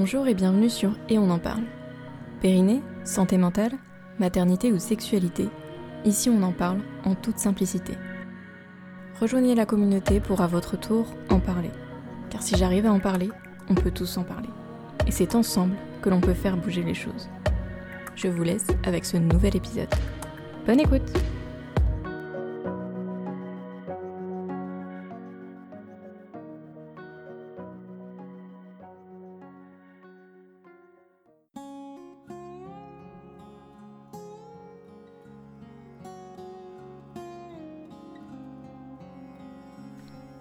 Bonjour et bienvenue sur Et on en parle. Périnée, santé mentale, maternité ou sexualité, ici on en parle en toute simplicité. Rejoignez la communauté pour à votre tour en parler. Car si j'arrive à en parler, on peut tous en parler. Et c'est ensemble que l'on peut faire bouger les choses. Je vous laisse avec ce nouvel épisode. Bonne écoute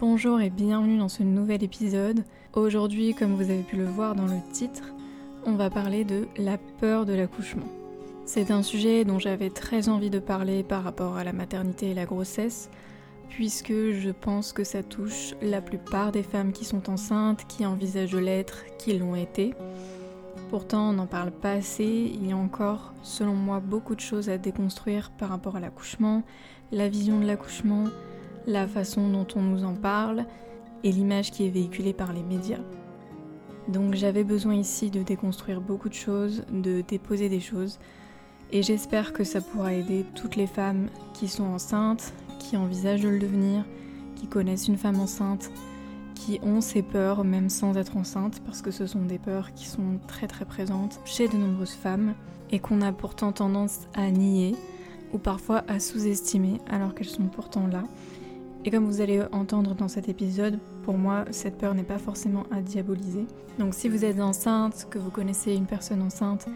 Bonjour et bienvenue dans ce nouvel épisode. Aujourd'hui, comme vous avez pu le voir dans le titre, on va parler de la peur de l'accouchement. C'est un sujet dont j'avais très envie de parler par rapport à la maternité et la grossesse, puisque je pense que ça touche la plupart des femmes qui sont enceintes, qui envisagent de l'être, qui l'ont été. Pourtant, on n'en parle pas assez, il y a encore, selon moi, beaucoup de choses à déconstruire par rapport à l'accouchement, la vision de l'accouchement, la façon dont on nous en parle et l'image qui est véhiculée par les médias. Donc j'avais besoin ici de déconstruire beaucoup de choses, de déposer des choses, et j'espère que ça pourra aider toutes les femmes qui sont enceintes, qui envisagent de le devenir, qui connaissent une femme enceinte, qui ont ces peurs même sans être enceinte, parce que ce sont des peurs qui sont très très présentes chez de nombreuses femmes, et qu'on a pourtant tendance à nier, ou parfois à sous-estimer, alors qu'elles sont pourtant là. Et comme vous allez entendre dans cet épisode, pour moi, cette peur n'est pas forcément à diaboliser. Donc si vous êtes enceinte, que vous connaissez une personne enceinte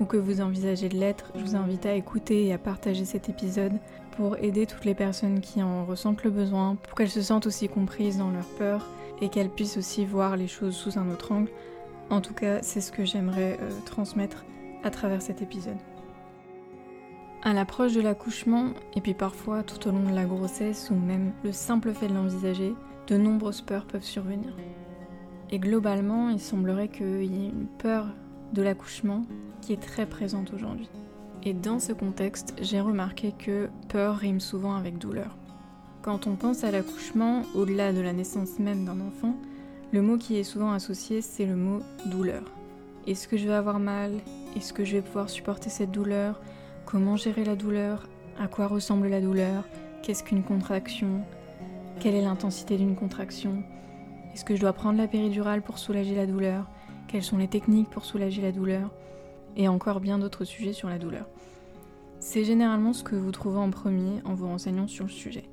ou que vous envisagez de l'être, je vous invite à écouter et à partager cet épisode pour aider toutes les personnes qui en ressentent le besoin, pour qu'elles se sentent aussi comprises dans leur peur et qu'elles puissent aussi voir les choses sous un autre angle. En tout cas, c'est ce que j'aimerais euh, transmettre à travers cet épisode. À l'approche de l'accouchement, et puis parfois tout au long de la grossesse ou même le simple fait de l'envisager, de nombreuses peurs peuvent survenir. Et globalement, il semblerait qu'il y ait une peur de l'accouchement qui est très présente aujourd'hui. Et dans ce contexte, j'ai remarqué que peur rime souvent avec douleur. Quand on pense à l'accouchement, au-delà de la naissance même d'un enfant, le mot qui est souvent associé, c'est le mot douleur. Est-ce que je vais avoir mal? Est-ce que je vais pouvoir supporter cette douleur? Comment gérer la douleur? À quoi ressemble la douleur? Qu'est-ce qu'une contraction? Quelle est l'intensité d'une contraction? Est-ce que je dois prendre la péridurale pour soulager la douleur? Quelles sont les techniques pour soulager la douleur? Et encore bien d'autres sujets sur la douleur. C'est généralement ce que vous trouvez en premier en vous renseignant sur le sujet.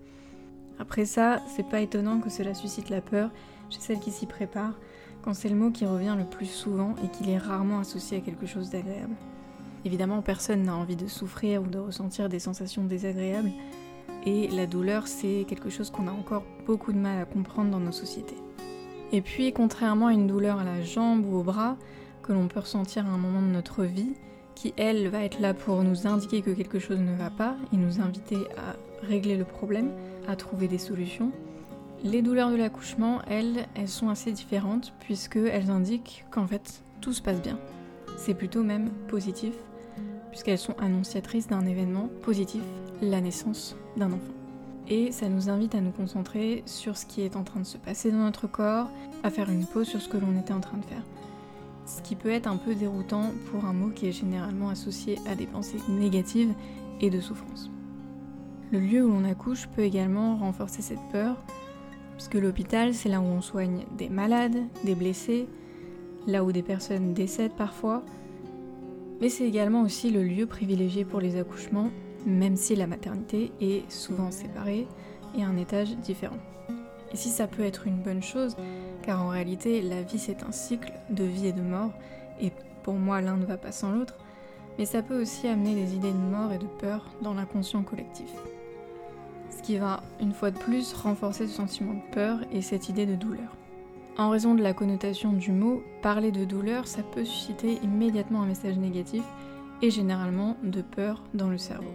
Après ça, c'est pas étonnant que cela suscite la peur chez celles qui s'y préparent, quand c'est le mot qui revient le plus souvent et qu'il est rarement associé à quelque chose d'agréable. Évidemment, personne n'a envie de souffrir ou de ressentir des sensations désagréables, et la douleur, c'est quelque chose qu'on a encore beaucoup de mal à comprendre dans nos sociétés. Et puis, contrairement à une douleur à la jambe ou au bras, que l'on peut ressentir à un moment de notre vie, qui elle va être là pour nous indiquer que quelque chose ne va pas et nous inviter à régler le problème, à trouver des solutions, les douleurs de l'accouchement, elles, elles sont assez différentes puisqu'elles indiquent qu'en fait tout se passe bien. C'est plutôt même positif puisqu'elles sont annonciatrices d'un événement positif, la naissance d'un enfant. Et ça nous invite à nous concentrer sur ce qui est en train de se passer dans notre corps, à faire une pause sur ce que l'on était en train de faire. Ce qui peut être un peu déroutant pour un mot qui est généralement associé à des pensées négatives et de souffrance. Le lieu où l'on accouche peut également renforcer cette peur, puisque l'hôpital, c'est là où on soigne des malades, des blessés, là où des personnes décèdent parfois, mais c'est également aussi le lieu privilégié pour les accouchements, même si la maternité est souvent séparée et un étage différent. Et si ça peut être une bonne chose, car en réalité la vie c'est un cycle de vie et de mort, et pour moi l'un ne va pas sans l'autre, mais ça peut aussi amener des idées de mort et de peur dans l'inconscient collectif. Ce qui va une fois de plus renforcer ce sentiment de peur et cette idée de douleur. En raison de la connotation du mot, parler de douleur, ça peut susciter immédiatement un message négatif et généralement de peur dans le cerveau.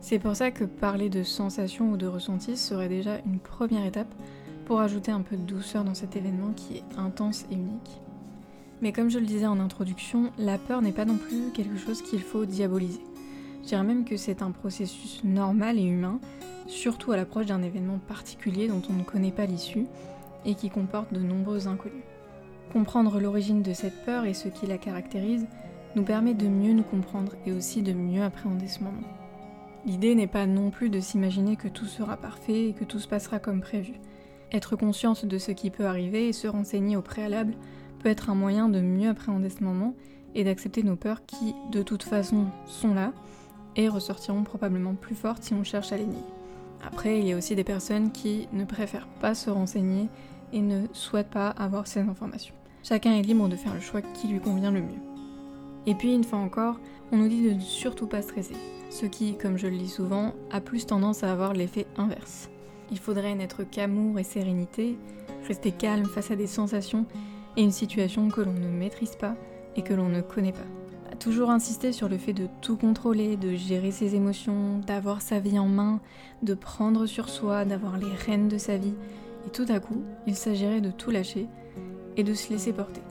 C'est pour ça que parler de sensation ou de ressenti serait déjà une première étape pour ajouter un peu de douceur dans cet événement qui est intense et unique. Mais comme je le disais en introduction, la peur n'est pas non plus quelque chose qu'il faut diaboliser. Je dirais même que c'est un processus normal et humain, surtout à l'approche d'un événement particulier dont on ne connaît pas l'issue et qui comporte de nombreux inconnus. Comprendre l'origine de cette peur et ce qui la caractérise nous permet de mieux nous comprendre et aussi de mieux appréhender ce moment. L'idée n'est pas non plus de s'imaginer que tout sera parfait et que tout se passera comme prévu. Être consciente de ce qui peut arriver et se renseigner au préalable peut être un moyen de mieux appréhender ce moment et d'accepter nos peurs qui, de toute façon, sont là et ressortiront probablement plus fortes si on cherche à les nier. Après, il y a aussi des personnes qui ne préfèrent pas se renseigner et ne souhaitent pas avoir ces informations. Chacun est libre de faire le choix qui lui convient le mieux. Et puis, une fois encore, on nous dit de ne surtout pas stresser, ce qui, comme je le dis souvent, a plus tendance à avoir l'effet inverse. Il faudrait n'être qu'amour et sérénité, rester calme face à des sensations et une situation que l'on ne maîtrise pas et que l'on ne connaît pas. Toujours insister sur le fait de tout contrôler, de gérer ses émotions, d'avoir sa vie en main, de prendre sur soi, d'avoir les rênes de sa vie, et tout à coup, il s'agirait de tout lâcher et de se laisser porter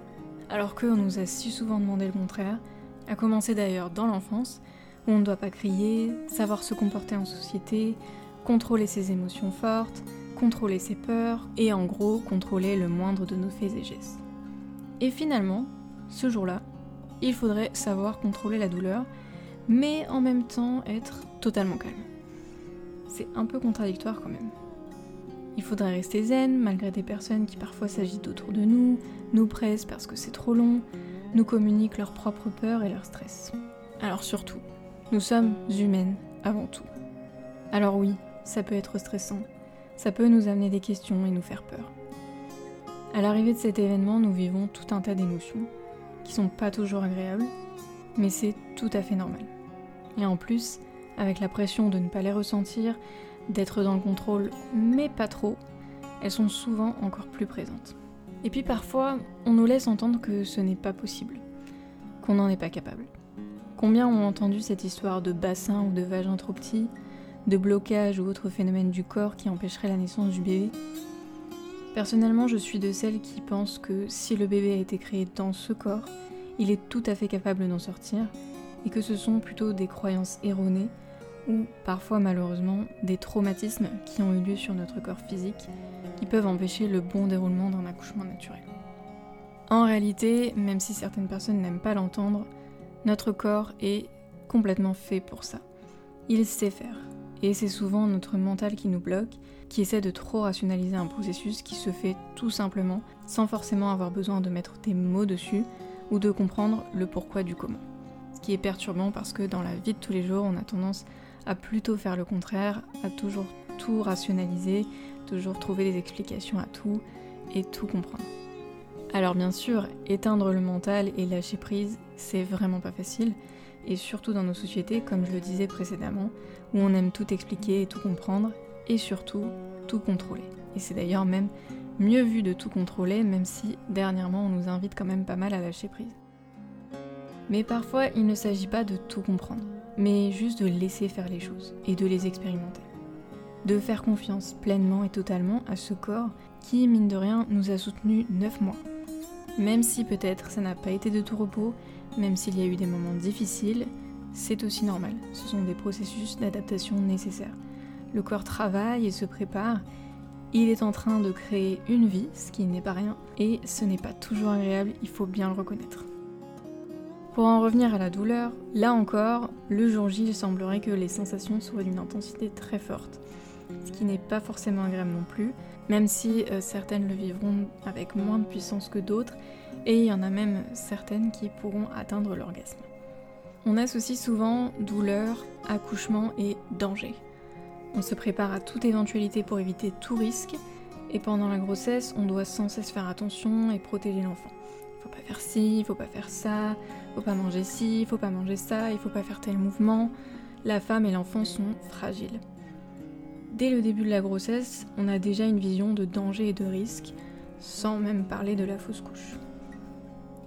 alors qu'on nous a si souvent demandé le contraire, à commencer d'ailleurs dans l'enfance, où on ne doit pas crier, savoir se comporter en société, contrôler ses émotions fortes, contrôler ses peurs, et en gros contrôler le moindre de nos faits et gestes. Et finalement, ce jour-là, il faudrait savoir contrôler la douleur, mais en même temps être totalement calme. C'est un peu contradictoire quand même. Il faudrait rester zen malgré des personnes qui parfois s'agitent autour de nous, nous pressent parce que c'est trop long, nous communiquent leurs propres peurs et leur stress. Alors surtout, nous sommes humaines avant tout. Alors oui, ça peut être stressant, ça peut nous amener des questions et nous faire peur. À l'arrivée de cet événement, nous vivons tout un tas d'émotions qui sont pas toujours agréables, mais c'est tout à fait normal. Et en plus, avec la pression de ne pas les ressentir, d'être dans le contrôle, mais pas trop, elles sont souvent encore plus présentes. Et puis parfois, on nous laisse entendre que ce n'est pas possible, qu'on n'en est pas capable. Combien ont entendu cette histoire de bassin ou de vagin trop petit, de blocage ou autre phénomène du corps qui empêcherait la naissance du bébé? Personnellement, je suis de celles qui pensent que si le bébé a été créé dans ce corps, il est tout à fait capable d'en sortir, et que ce sont plutôt des croyances erronées ou parfois malheureusement des traumatismes qui ont eu lieu sur notre corps physique qui peuvent empêcher le bon déroulement d'un accouchement naturel. En réalité, même si certaines personnes n'aiment pas l'entendre, notre corps est complètement fait pour ça. Il sait faire. Et c'est souvent notre mental qui nous bloque, qui essaie de trop rationaliser un processus qui se fait tout simplement sans forcément avoir besoin de mettre des mots dessus ou de comprendre le pourquoi du comment. Ce qui est perturbant parce que dans la vie de tous les jours, on a tendance à plutôt faire le contraire, à toujours tout rationaliser, toujours trouver des explications à tout et tout comprendre. Alors bien sûr, éteindre le mental et lâcher prise, c'est vraiment pas facile, et surtout dans nos sociétés, comme je le disais précédemment, où on aime tout expliquer et tout comprendre, et surtout tout contrôler. Et c'est d'ailleurs même mieux vu de tout contrôler, même si dernièrement on nous invite quand même pas mal à lâcher prise. Mais parfois, il ne s'agit pas de tout comprendre mais juste de laisser faire les choses et de les expérimenter. De faire confiance pleinement et totalement à ce corps qui, mine de rien, nous a soutenus 9 mois. Même si peut-être ça n'a pas été de tout repos, même s'il y a eu des moments difficiles, c'est aussi normal. Ce sont des processus d'adaptation nécessaires. Le corps travaille et se prépare. Il est en train de créer une vie, ce qui n'est pas rien, et ce n'est pas toujours agréable, il faut bien le reconnaître. Pour en revenir à la douleur, là encore, le jour J, il semblerait que les sensations soient d'une intensité très forte, ce qui n'est pas forcément agréable non plus, même si euh, certaines le vivront avec moins de puissance que d'autres, et il y en a même certaines qui pourront atteindre l'orgasme. On associe souvent douleur, accouchement et danger. On se prépare à toute éventualité pour éviter tout risque, et pendant la grossesse, on doit sans cesse faire attention et protéger l'enfant. Faut pas faire ci, faut pas faire ça, faut pas manger ci, faut pas manger ça, il faut pas faire tel mouvement. La femme et l'enfant sont fragiles. Dès le début de la grossesse, on a déjà une vision de danger et de risque, sans même parler de la fausse couche.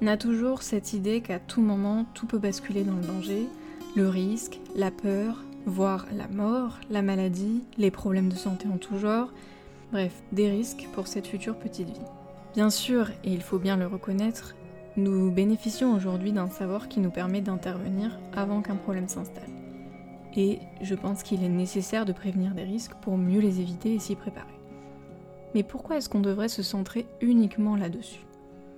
On a toujours cette idée qu'à tout moment, tout peut basculer dans le danger, le risque, la peur, voire la mort, la maladie, les problèmes de santé en tout genre, bref, des risques pour cette future petite vie. Bien sûr, et il faut bien le reconnaître, nous bénéficions aujourd'hui d'un savoir qui nous permet d'intervenir avant qu'un problème s'installe. Et je pense qu'il est nécessaire de prévenir des risques pour mieux les éviter et s'y préparer. Mais pourquoi est-ce qu'on devrait se centrer uniquement là-dessus?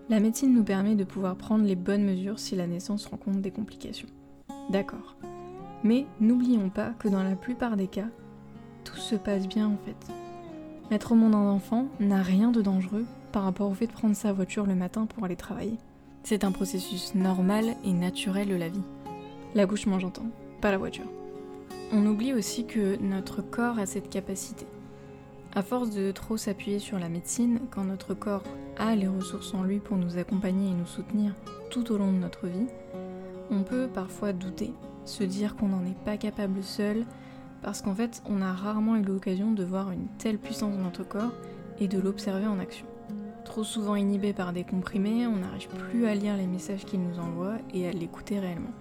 La médecine nous permet de pouvoir prendre les bonnes mesures si la naissance rencontre des complications. D'accord. Mais n'oublions pas que dans la plupart des cas, tout se passe bien en fait. Mettre au monde un enfant n'a rien de dangereux par rapport au fait de prendre sa voiture le matin pour aller travailler. C'est un processus normal et naturel de la vie. L'accouchement j'entends, pas la voiture. On oublie aussi que notre corps a cette capacité. À force de trop s'appuyer sur la médecine, quand notre corps a les ressources en lui pour nous accompagner et nous soutenir tout au long de notre vie, on peut parfois douter, se dire qu'on n'en est pas capable seul, parce qu'en fait on a rarement eu l'occasion de voir une telle puissance dans notre corps et de l'observer en action. Trop souvent inhibé par des comprimés, on n'arrive plus à lire les messages qu'il nous envoie et à l'écouter réellement.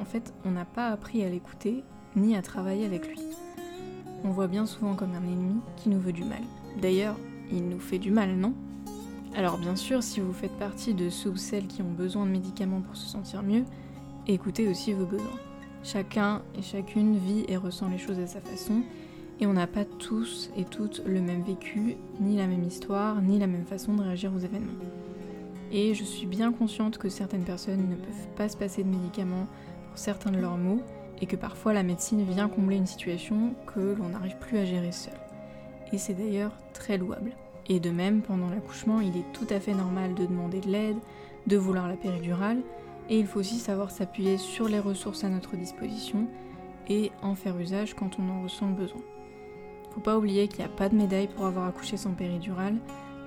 En fait, on n'a pas appris à l'écouter ni à travailler avec lui. On voit bien souvent comme un ennemi qui nous veut du mal. D'ailleurs, il nous fait du mal, non? Alors bien sûr, si vous faites partie de ceux ou celles qui ont besoin de médicaments pour se sentir mieux, écoutez aussi vos besoins. Chacun et chacune vit et ressent les choses à sa façon, et on n'a pas tous et toutes le même vécu, ni la même histoire, ni la même façon de réagir aux événements. Et je suis bien consciente que certaines personnes ne peuvent pas se passer de médicaments pour certains de leurs maux, et que parfois la médecine vient combler une situation que l'on n'arrive plus à gérer seul. Et c'est d'ailleurs très louable. Et de même, pendant l'accouchement, il est tout à fait normal de demander de l'aide, de vouloir la péridurale, et il faut aussi savoir s'appuyer sur les ressources à notre disposition et en faire usage quand on en ressent le besoin. Faut pas oublier qu'il n'y a pas de médaille pour avoir accouché sans péridurale,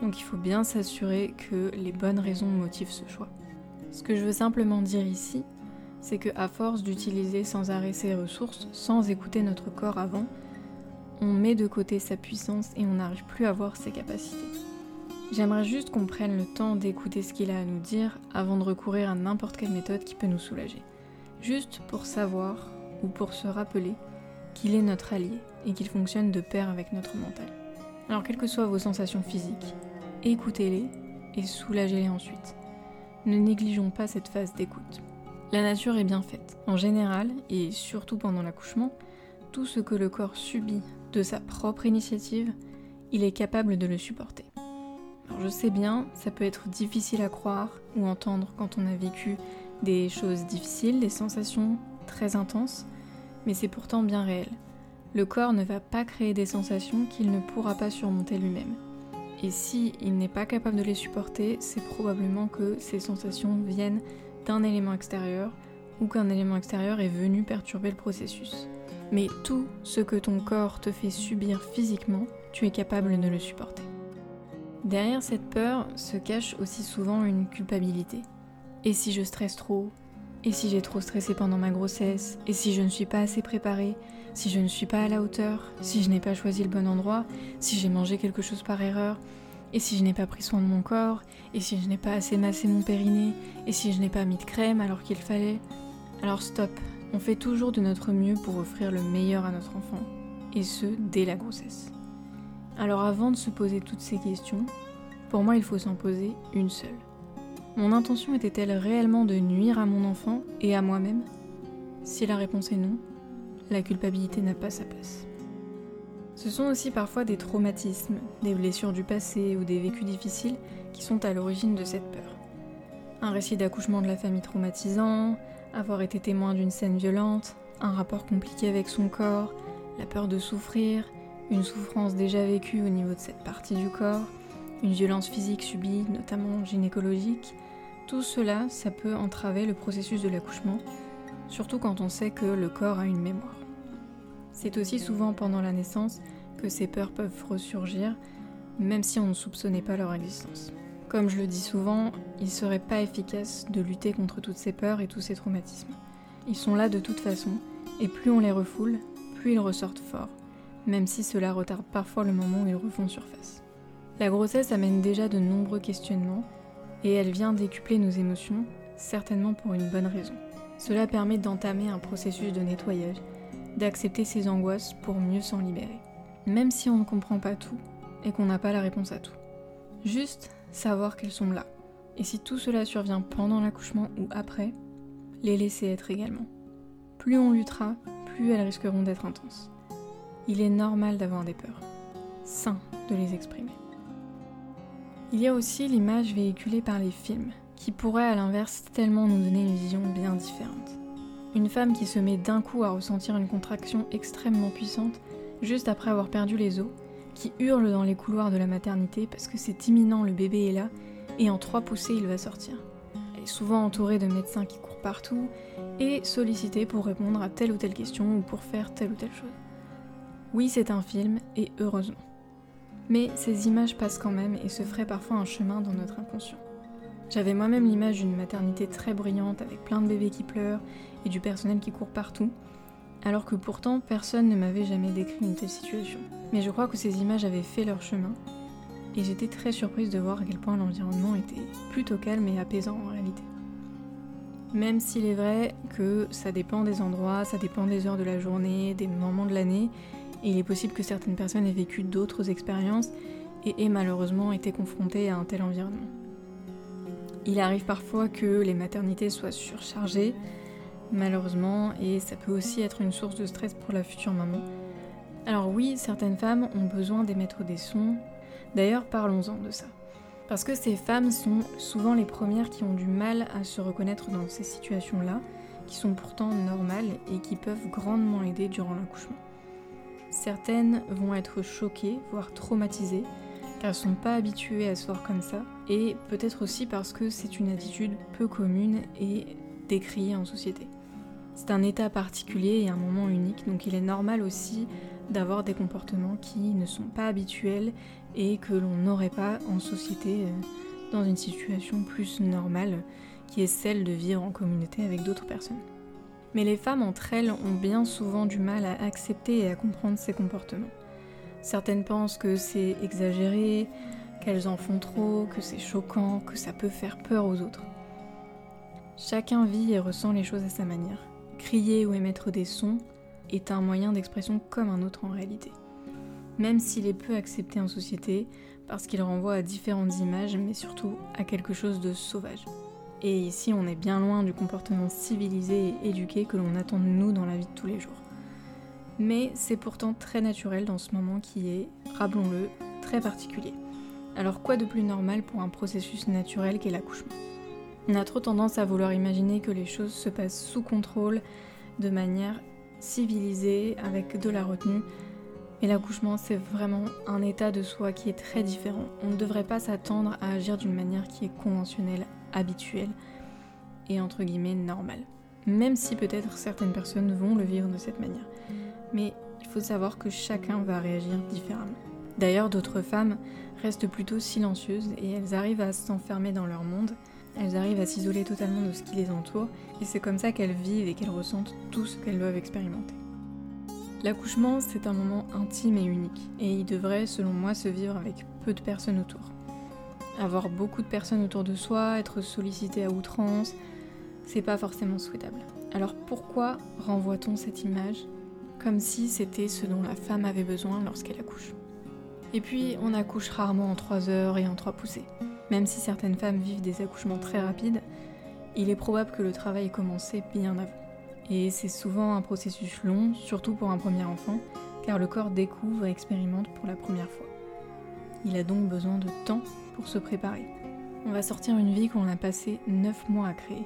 donc il faut bien s'assurer que les bonnes raisons motivent ce choix. Ce que je veux simplement dire ici, c'est que à force d'utiliser sans arrêt ces ressources, sans écouter notre corps avant, on met de côté sa puissance et on n'arrive plus à voir ses capacités. J'aimerais juste qu'on prenne le temps d'écouter ce qu'il a à nous dire avant de recourir à n'importe quelle méthode qui peut nous soulager. Juste pour savoir ou pour se rappeler qu'il est notre allié et qu'il fonctionne de pair avec notre mental. Alors quelles que soient vos sensations physiques, écoutez-les et soulagez-les ensuite. Ne négligeons pas cette phase d'écoute. La nature est bien faite. En général, et surtout pendant l'accouchement, tout ce que le corps subit de sa propre initiative, il est capable de le supporter. Alors je sais bien, ça peut être difficile à croire ou entendre quand on a vécu des choses difficiles, des sensations très intenses, mais c'est pourtant bien réel. Le corps ne va pas créer des sensations qu'il ne pourra pas surmonter lui-même. Et si il n'est pas capable de les supporter, c'est probablement que ces sensations viennent d'un élément extérieur ou qu'un élément extérieur est venu perturber le processus. Mais tout ce que ton corps te fait subir physiquement, tu es capable de le supporter. Derrière cette peur se cache aussi souvent une culpabilité. Et si je stresse trop et si j'ai trop stressé pendant ma grossesse Et si je ne suis pas assez préparée Si je ne suis pas à la hauteur Si je n'ai pas choisi le bon endroit Si j'ai mangé quelque chose par erreur Et si je n'ai pas pris soin de mon corps Et si je n'ai pas assez massé mon périnée Et si je n'ai pas mis de crème alors qu'il fallait Alors stop, on fait toujours de notre mieux pour offrir le meilleur à notre enfant. Et ce, dès la grossesse. Alors avant de se poser toutes ces questions, pour moi il faut s'en poser une seule. Mon intention était-elle réellement de nuire à mon enfant et à moi-même? Si la réponse est non, la culpabilité n'a pas sa place. Ce sont aussi parfois des traumatismes, des blessures du passé ou des vécus difficiles qui sont à l'origine de cette peur. Un récit d'accouchement de la famille traumatisant, avoir été témoin d'une scène violente, un rapport compliqué avec son corps, la peur de souffrir, une souffrance déjà vécue au niveau de cette partie du corps, une violence physique subie, notamment gynécologique, tout cela, ça peut entraver le processus de l'accouchement, surtout quand on sait que le corps a une mémoire. C'est aussi souvent pendant la naissance que ces peurs peuvent ressurgir, même si on ne soupçonnait pas leur existence. Comme je le dis souvent, il serait pas efficace de lutter contre toutes ces peurs et tous ces traumatismes. Ils sont là de toute façon, et plus on les refoule, plus ils ressortent forts, même si cela retarde parfois le moment où ils refont surface. La grossesse amène déjà de nombreux questionnements, et elle vient décupler nos émotions, certainement pour une bonne raison. Cela permet d'entamer un processus de nettoyage, d'accepter ses angoisses pour mieux s'en libérer. Même si on ne comprend pas tout et qu'on n'a pas la réponse à tout. Juste savoir qu'elles sont là. Et si tout cela survient pendant l'accouchement ou après, les laisser être également. Plus on luttera, plus elles risqueront d'être intenses. Il est normal d'avoir des peurs. Sain de les exprimer. Il y a aussi l'image véhiculée par les films, qui pourrait à l'inverse tellement nous donner une vision bien différente. Une femme qui se met d'un coup à ressentir une contraction extrêmement puissante juste après avoir perdu les os, qui hurle dans les couloirs de la maternité parce que c'est imminent, le bébé est là, et en trois poussées il va sortir. Elle est souvent entourée de médecins qui courent partout et sollicitée pour répondre à telle ou telle question ou pour faire telle ou telle chose. Oui, c'est un film, et heureusement. Mais ces images passent quand même et se feraient parfois un chemin dans notre inconscient. J'avais moi-même l'image d'une maternité très brillante avec plein de bébés qui pleurent et du personnel qui court partout, alors que pourtant personne ne m'avait jamais décrit une telle situation. Mais je crois que ces images avaient fait leur chemin, et j'étais très surprise de voir à quel point l'environnement était plutôt calme et apaisant en réalité. Même s'il est vrai que ça dépend des endroits, ça dépend des heures de la journée, des moments de l'année, il est possible que certaines personnes aient vécu d'autres expériences et aient malheureusement été confrontées à un tel environnement. Il arrive parfois que les maternités soient surchargées, malheureusement, et ça peut aussi être une source de stress pour la future maman. Alors oui, certaines femmes ont besoin d'émettre des sons, d'ailleurs parlons-en de ça. Parce que ces femmes sont souvent les premières qui ont du mal à se reconnaître dans ces situations-là, qui sont pourtant normales et qui peuvent grandement aider durant l'accouchement. Certaines vont être choquées, voire traumatisées, car elles sont pas habituées à se voir comme ça, et peut-être aussi parce que c'est une attitude peu commune et décriée en société. C'est un état particulier et un moment unique, donc il est normal aussi d'avoir des comportements qui ne sont pas habituels et que l'on n'aurait pas en société euh, dans une situation plus normale, qui est celle de vivre en communauté avec d'autres personnes. Mais les femmes entre elles ont bien souvent du mal à accepter et à comprendre ces comportements. Certaines pensent que c'est exagéré, qu'elles en font trop, que c'est choquant, que ça peut faire peur aux autres. Chacun vit et ressent les choses à sa manière. Crier ou émettre des sons est un moyen d'expression comme un autre en réalité. Même s'il est peu accepté en société, parce qu'il renvoie à différentes images, mais surtout à quelque chose de sauvage. Et ici, on est bien loin du comportement civilisé et éduqué que l'on attend de nous dans la vie de tous les jours. Mais c'est pourtant très naturel dans ce moment qui est, rappelons-le, très particulier. Alors quoi de plus normal pour un processus naturel qu'est l'accouchement? On a trop tendance à vouloir imaginer que les choses se passent sous contrôle, de manière civilisée, avec de la retenue. Mais l'accouchement, c'est vraiment un état de soi qui est très différent. On ne devrait pas s'attendre à agir d'une manière qui est conventionnelle habituel et entre guillemets normal. Même si peut-être certaines personnes vont le vivre de cette manière. Mais il faut savoir que chacun va réagir différemment. D'ailleurs, d'autres femmes restent plutôt silencieuses et elles arrivent à s'enfermer dans leur monde, elles arrivent à s'isoler totalement de ce qui les entoure, et c'est comme ça qu'elles vivent et qu'elles ressentent tout ce qu'elles doivent expérimenter. L'accouchement, c'est un moment intime et unique, et il devrait, selon moi, se vivre avec peu de personnes autour. Avoir beaucoup de personnes autour de soi, être sollicité à outrance, c'est pas forcément souhaitable. Alors pourquoi renvoie-t-on cette image comme si c'était ce dont la femme avait besoin lorsqu'elle accouche? Et puis, on accouche rarement en 3 heures et en 3 poussées. Même si certaines femmes vivent des accouchements très rapides, il est probable que le travail ait commencé bien avant. Et c'est souvent un processus long, surtout pour un premier enfant, car le corps découvre et expérimente pour la première fois. Il a donc besoin de temps se préparer. On va sortir une vie qu'on a passé 9 mois à créer.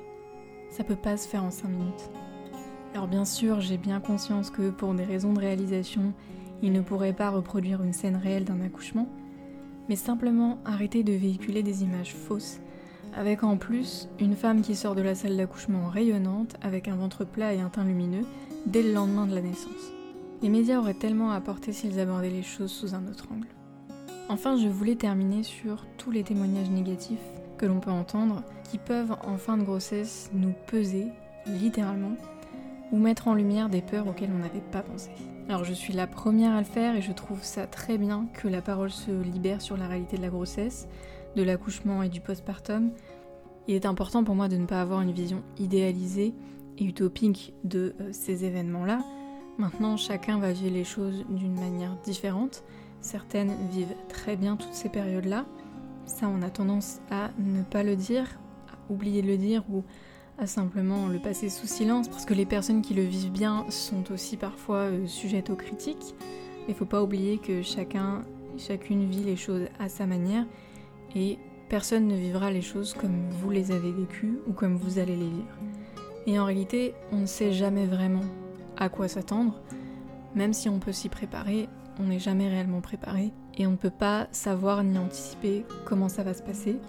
Ça peut pas se faire en 5 minutes. Alors bien sûr, j'ai bien conscience que pour des raisons de réalisation, il ne pourrait pas reproduire une scène réelle d'un accouchement, mais simplement arrêter de véhiculer des images fausses, avec en plus une femme qui sort de la salle d'accouchement rayonnante, avec un ventre plat et un teint lumineux, dès le lendemain de la naissance. Les médias auraient tellement à apporter s'ils abordaient les choses sous un autre angle. Enfin, je voulais terminer sur tous les témoignages négatifs que l'on peut entendre qui peuvent en fin de grossesse nous peser, littéralement, ou mettre en lumière des peurs auxquelles on n'avait pas pensé. Alors je suis la première à le faire et je trouve ça très bien que la parole se libère sur la réalité de la grossesse, de l'accouchement et du postpartum. Il est important pour moi de ne pas avoir une vision idéalisée et utopique de euh, ces événements-là. Maintenant, chacun va vivre les choses d'une manière différente Certaines vivent très bien toutes ces périodes-là. Ça, on a tendance à ne pas le dire, à oublier de le dire ou à simplement le passer sous silence parce que les personnes qui le vivent bien sont aussi parfois euh, sujettes aux critiques. Il faut pas oublier que chacun, chacune vit les choses à sa manière Et personne ne vivra les choses comme vous les avez vécues ou comme vous allez les vivre. Et en réalité, on ne sait jamais vraiment à quoi s'attendre. Même si on peut s'y préparer, on n'est jamais réellement préparé et on ne peut pas savoir ni anticiper comment ça va se passer,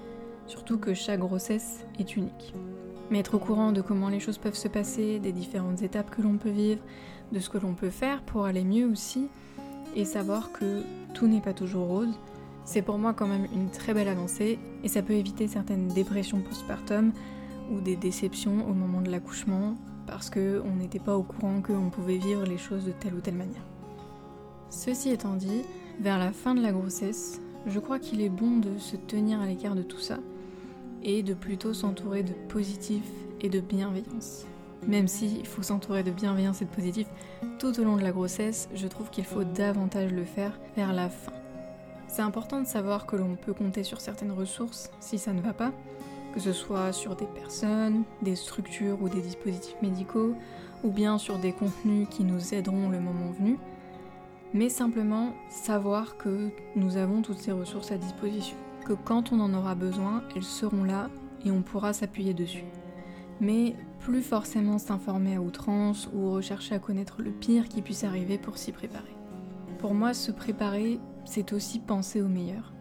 surtout que chaque grossesse est unique. Mais être au courant de comment les choses peuvent se passer, des différentes étapes que l'on peut vivre, de ce que l'on peut faire pour aller mieux aussi, et savoir que tout n'est pas toujours rose, c'est pour moi quand même une très belle avancée et ça peut éviter certaines dépressions postpartum ou des déceptions au moment de l'accouchement parce qu'on n'était pas au courant qu'on pouvait vivre les choses de telle ou telle manière. Ceci étant dit, vers la fin de la grossesse, je crois qu'il est bon de se tenir à l'écart de tout ça et de plutôt s'entourer de positif et de bienveillance. Même s'il faut s'entourer de bienveillance et de positif tout au long de la grossesse, je trouve qu'il faut davantage le faire vers la fin. C'est important de savoir que l'on peut compter sur certaines ressources si ça ne va pas, que ce soit sur des personnes, des structures ou des dispositifs médicaux, ou bien sur des contenus qui nous aideront le moment venu, mais simplement savoir que nous avons toutes ces ressources à disposition, que quand on en aura besoin, elles seront là et on pourra s'appuyer dessus. Mais plus forcément s'informer à outrance ou rechercher à connaître le pire qui puisse arriver pour s'y préparer. Pour moi, se préparer, c'est aussi penser au meilleur.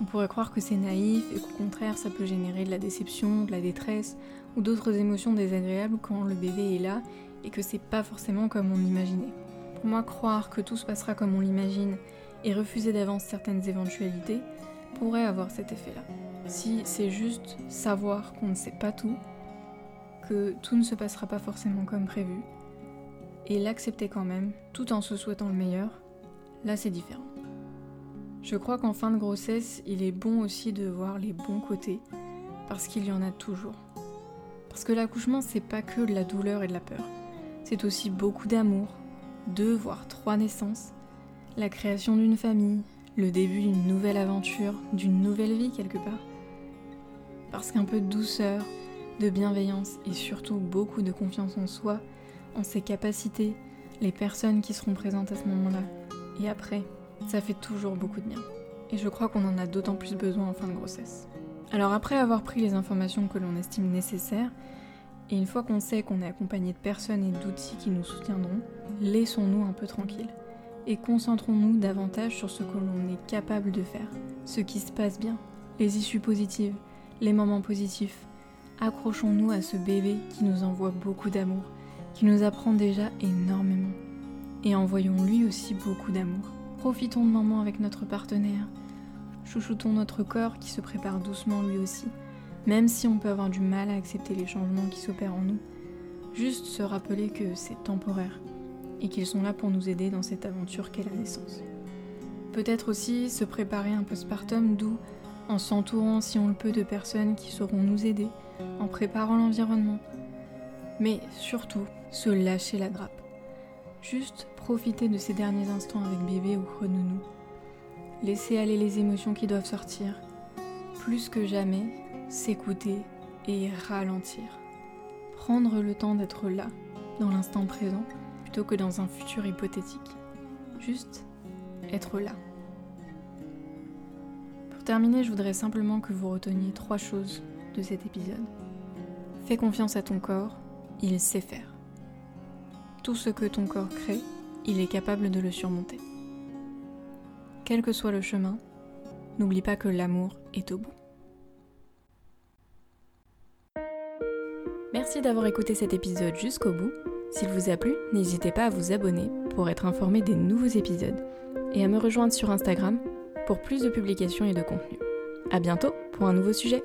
On pourrait croire que c'est naïf et qu'au contraire ça peut générer de la déception, de la détresse ou d'autres émotions désagréables quand le bébé est là et que c'est pas forcément comme on imaginait. Moi, croire que tout se passera comme on l'imagine et refuser d'avance certaines éventualités pourrait avoir cet effet-là. Si c'est juste savoir qu'on ne sait pas tout, que tout ne se passera pas forcément comme prévu, et l'accepter quand même, tout en se souhaitant le meilleur, là c'est différent. Je crois qu'en fin de grossesse, il est bon aussi de voir les bons côtés, parce qu'il y en a toujours. Parce que l'accouchement, c'est pas que de la douleur et de la peur. C'est aussi beaucoup d'amour, deux voire trois naissances, la création d'une famille, le début d'une nouvelle aventure, d'une nouvelle vie quelque part. Parce qu'un peu de douceur, de bienveillance et surtout beaucoup de confiance en soi, en ses capacités, les personnes qui seront présentes à ce moment-là, et après, ça fait toujours beaucoup de bien. Et je crois qu'on en a d'autant plus besoin en fin de grossesse. Alors après avoir pris les informations que l'on estime nécessaires, et une fois qu'on sait qu'on est accompagné de personnes et d'outils qui nous soutiendront, laissons-nous un peu tranquilles et concentrons-nous davantage sur ce que l'on est capable de faire, ce qui se passe bien, les issues positives, les moments positifs. Accrochons-nous à ce bébé qui nous envoie beaucoup d'amour, qui nous apprend déjà énormément. Et envoyons lui aussi beaucoup d'amour. Profitons de moments avec notre partenaire. Chouchoutons notre corps qui se prépare doucement lui aussi, même si on peut avoir du mal à accepter les changements qui s'opèrent en nous. Juste se rappeler que c'est temporaire et qu'ils sont là pour nous aider dans cette aventure qu'est la naissance. Peut-être aussi se préparer un postpartum d'où en s'entourant si on le peut de personnes qui sauront nous aider, en préparant l'environnement. Mais surtout, se lâcher la grappe. Juste profiter de ces derniers instants avec bébé ou renounou. Laisser aller les émotions qui doivent sortir. Plus que jamais, s'écouter et ralentir. Prendre le temps d'être là, dans l'instant présent, plutôt que dans un futur hypothétique. Juste être là. Pour terminer, je voudrais simplement que vous reteniez trois choses de cet épisode. Fais confiance à ton corps, il sait faire. Tout ce que ton corps crée, il est capable de le surmonter. Quel que soit le chemin, n'oublie pas que l'amour est au bout. Merci d'avoir écouté cet épisode jusqu'au bout. S'il vous a plu, n'hésitez pas à vous abonner pour être informé des nouveaux épisodes et à me rejoindre sur Instagram pour plus de publications et de contenu. A bientôt pour un nouveau sujet.